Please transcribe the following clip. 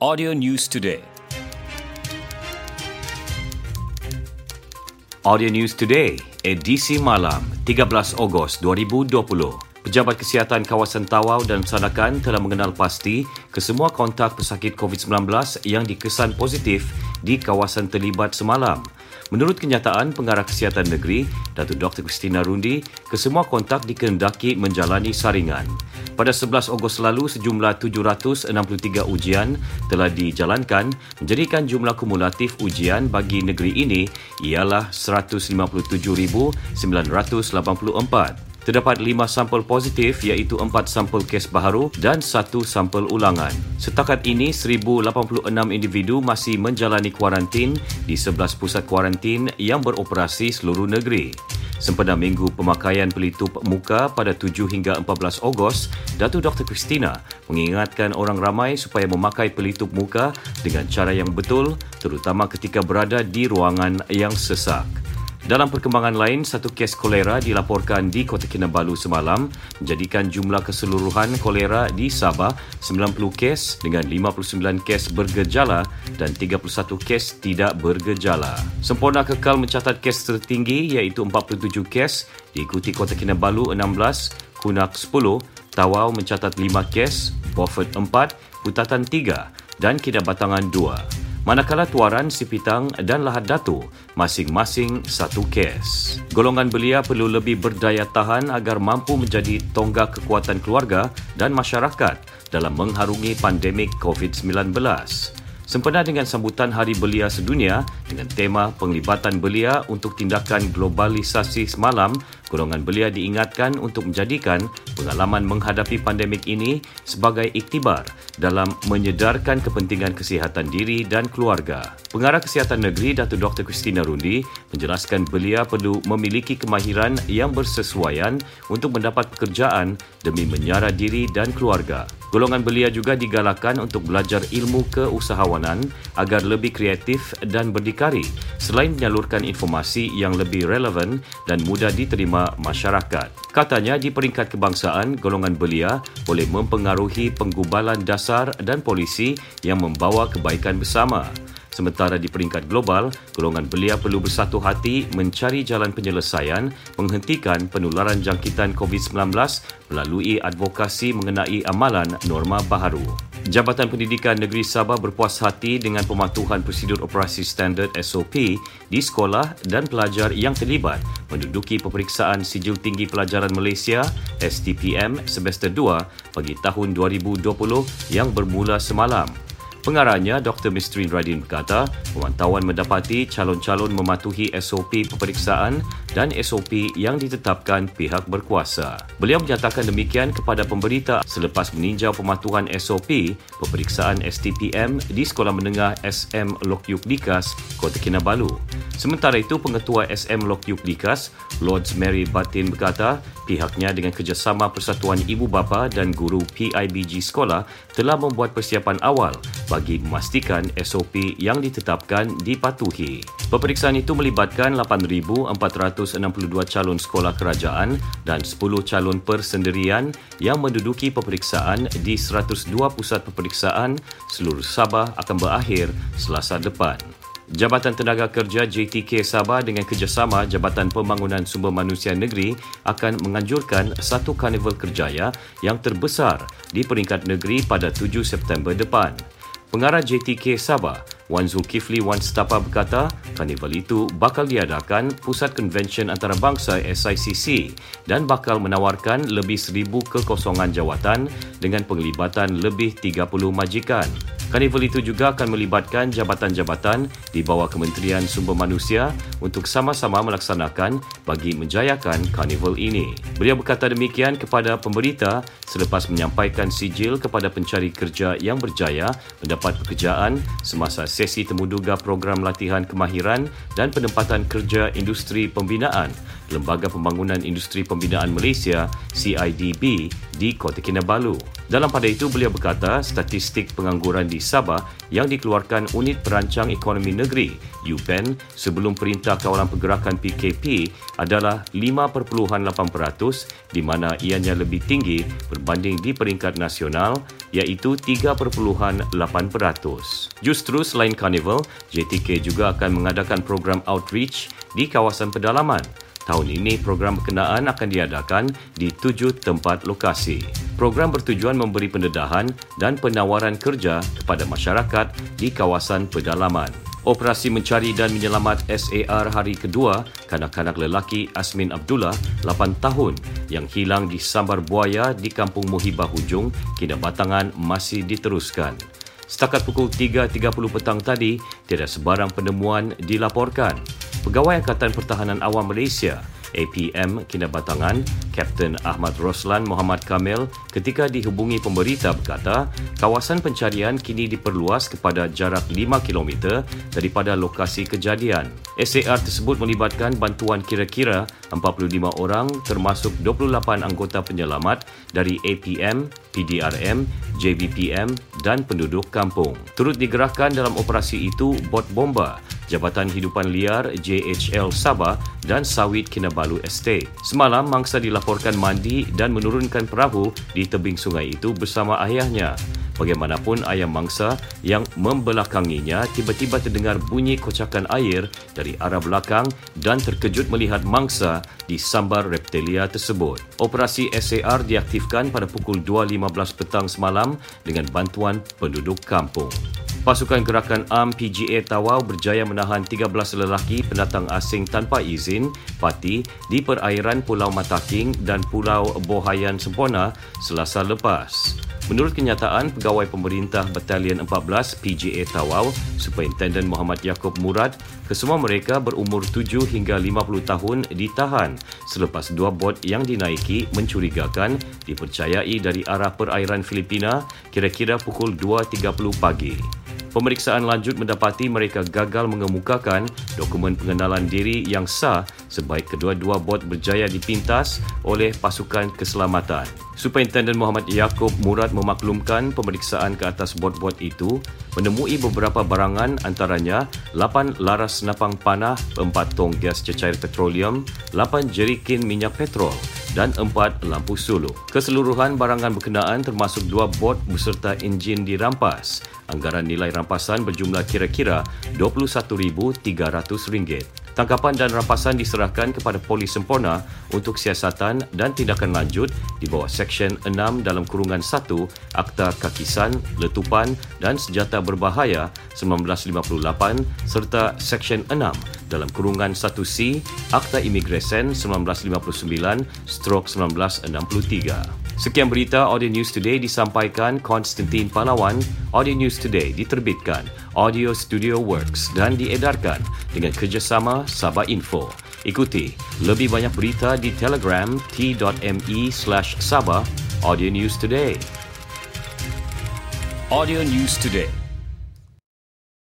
Audio News Today. Audio News Today, edisi malam 13 Ogos 2020. Pejabat Kesihatan Kawasan Tawau dan Sanakan telah mengenal pasti kesemua kontak pesakit COVID-19 yang dikesan positif di kawasan terlibat semalam. Menurut kenyataan Pengarah Kesihatan Negeri, Datuk Dr. Christina Rundi, kesemua kontak dikehendaki menjalani saringan. Pada 11 Ogos lalu, sejumlah 763 ujian telah dijalankan menjadikan jumlah kumulatif ujian bagi negeri ini ialah 157,984. Terdapat lima sampel positif iaitu empat sampel kes baharu dan satu sampel ulangan. Setakat ini, 1,086 individu masih menjalani kuarantin di 11 pusat kuarantin yang beroperasi seluruh negeri. Sempena minggu pemakaian pelitup muka pada 7 hingga 14 Ogos, Datuk Dr. Christina mengingatkan orang ramai supaya memakai pelitup muka dengan cara yang betul terutama ketika berada di ruangan yang sesak. Dalam perkembangan lain, satu kes kolera dilaporkan di Kota Kinabalu semalam menjadikan jumlah keseluruhan kolera di Sabah 90 kes dengan 59 kes bergejala dan 31 kes tidak bergejala. Sempurna kekal mencatat kes tertinggi iaitu 47 kes diikuti Kota Kinabalu 16, Kunak 10, Tawau mencatat 5 kes, Beaufort 4, Putatan 3 dan Kinabatangan 2 manakala Tuaran, Sipitang dan Lahad Datu masing-masing satu kes. Golongan belia perlu lebih berdaya tahan agar mampu menjadi tonggak kekuatan keluarga dan masyarakat dalam mengharungi pandemik COVID-19 sempena dengan sambutan Hari Belia Sedunia dengan tema penglibatan belia untuk tindakan globalisasi semalam, golongan belia diingatkan untuk menjadikan pengalaman menghadapi pandemik ini sebagai iktibar dalam menyedarkan kepentingan kesihatan diri dan keluarga. Pengarah Kesihatan Negeri Datuk Dr. Christina Rundi menjelaskan belia perlu memiliki kemahiran yang bersesuaian untuk mendapat pekerjaan demi menyara diri dan keluarga. Golongan belia juga digalakkan untuk belajar ilmu keusahawanan agar lebih kreatif dan berdikari selain menyalurkan informasi yang lebih relevan dan mudah diterima masyarakat. Katanya di peringkat kebangsaan, golongan belia boleh mempengaruhi penggubalan dasar dan polisi yang membawa kebaikan bersama. Sementara di peringkat global, golongan belia perlu bersatu hati mencari jalan penyelesaian menghentikan penularan jangkitan COVID-19 melalui advokasi mengenai amalan norma baharu. Jabatan Pendidikan Negeri Sabah berpuas hati dengan pematuhan prosedur operasi standard SOP di sekolah dan pelajar yang terlibat menduduki peperiksaan Sijil Tinggi Pelajaran Malaysia STPM semester 2 bagi tahun 2020 yang bermula semalam. Pengarahnya Dr. Mistrin Radin berkata, pemantauan mendapati calon-calon mematuhi SOP peperiksaan dan SOP yang ditetapkan pihak berkuasa. Beliau menyatakan demikian kepada pemberita selepas meninjau pematuhan SOP peperiksaan STPM di Sekolah Menengah SM Lokyuk Dikas, Kota Kinabalu. Sementara itu, Pengetua SM Lokyuk Dikas, Lords Mary Batin berkata, pihaknya dengan kerjasama Persatuan Ibu Bapa dan Guru PIBG Sekolah telah membuat persiapan awal bagi memastikan SOP yang ditetapkan dipatuhi. Peperiksaan itu melibatkan 8,462 calon sekolah kerajaan dan 10 calon persendirian yang menduduki peperiksaan di 102 pusat peperiksaan seluruh Sabah akan berakhir selasa depan. Jabatan Tenaga Kerja JTK Sabah dengan kerjasama Jabatan Pembangunan Sumber Manusia Negeri akan menganjurkan satu karnival kerjaya yang terbesar di peringkat negeri pada 7 September depan. Pengarah JTK Sabah, Wan Zulkifli Wan Stapa berkata, karnival itu bakal diadakan Pusat Konvensyen Antarabangsa SICC dan bakal menawarkan lebih seribu kekosongan jawatan dengan penglibatan lebih 30 majikan. Karnival itu juga akan melibatkan jabatan-jabatan di bawah Kementerian Sumber Manusia untuk sama-sama melaksanakan bagi menjayakan karnival ini. Beliau berkata demikian kepada pemberita selepas menyampaikan sijil kepada pencari kerja yang berjaya mendapat pekerjaan semasa sesi temuduga program latihan kemahiran dan penempatan kerja industri pembinaan Lembaga Pembangunan Industri Pembinaan Malaysia CIDB di Kota Kinabalu. Dalam pada itu, beliau berkata statistik pengangguran di Sabah yang dikeluarkan Unit Perancang Ekonomi Negeri UPEN sebelum Perintah Kawalan Pergerakan PKP adalah 5.8% di mana ianya lebih tinggi berbanding di peringkat nasional iaitu 3.8%. Justru selain Carnival, JTK juga akan mengadakan program outreach di kawasan pedalaman Tahun ini program berkenaan akan diadakan di tujuh tempat lokasi. Program bertujuan memberi pendedahan dan penawaran kerja kepada masyarakat di kawasan pedalaman. Operasi mencari dan menyelamat SAR hari kedua kanak-kanak lelaki Asmin Abdullah 8 tahun yang hilang di sambar buaya di Kampung Muhibah Hujung, Kinabatangan masih diteruskan. Setakat pukul 3.30 petang tadi, tiada sebarang penemuan dilaporkan. Pegawai Angkatan Pertahanan Awam Malaysia APM Kinabatangan, Kapten Ahmad Roslan Muhammad Kamil ketika dihubungi pemberita berkata, kawasan pencarian kini diperluas kepada jarak 5 km daripada lokasi kejadian. SAR tersebut melibatkan bantuan kira-kira 45 orang termasuk 28 anggota penyelamat dari APM, PDRM, JBPM dan penduduk kampung. Turut digerahkan dalam operasi itu bot bomba Jabatan Hidupan Liar JHL Sabah dan Sawit Kinabalu Estate. Semalam, mangsa dilaporkan mandi dan menurunkan perahu di tebing sungai itu bersama ayahnya. Bagaimanapun ayam mangsa yang membelakanginya tiba-tiba terdengar bunyi kocakan air dari arah belakang dan terkejut melihat mangsa di sambar reptilia tersebut. Operasi SAR diaktifkan pada pukul 2.15 petang semalam dengan bantuan penduduk kampung. Pasukan Gerakan Am PGA Tawau berjaya menahan 13 lelaki pendatang asing tanpa izin parti di perairan Pulau Mataking dan Pulau Bohayan Sempona selasa lepas. Menurut kenyataan pegawai pemerintah Batalion 14 PGA Tawau, Superintendent Muhammad Yaakob Murad, kesemua mereka berumur 7 hingga 50 tahun ditahan selepas dua bot yang dinaiki mencurigakan dipercayai dari arah perairan Filipina kira-kira pukul 2.30 pagi. Pemeriksaan lanjut mendapati mereka gagal mengemukakan dokumen pengenalan diri yang sah sebaik kedua-dua bot berjaya dipintas oleh pasukan keselamatan. Superintendent Muhammad Yaakob Murad memaklumkan pemeriksaan ke atas bot-bot itu menemui beberapa barangan antaranya 8 laras senapang panah, 4 tong gas cecair petroleum, 8 jerikin minyak petrol dan 4 lampu suluk. Keseluruhan barangan berkenaan termasuk dua bot beserta enjin dirampas. Anggaran nilai rampasan berjumlah kira-kira RM21,300. Tangkapan dan rampasan diserahkan kepada Polis Sempurna untuk siasatan dan tindakan lanjut di bawah Seksyen 6 dalam kurungan 1 Akta Kakisan, Letupan dan Senjata Berbahaya 1958 serta Seksyen 6 dalam kurungan 1C Akta Imigresen 1959 stroke 1963. Sekian berita Audio News Today disampaikan Konstantin Palawan. Audio News Today diterbitkan Audio Studio Works dan diedarkan dengan kerjasama Sabah Info. Ikuti lebih banyak berita di Telegram t.me slash Sabah Audio News Today. Audio News Today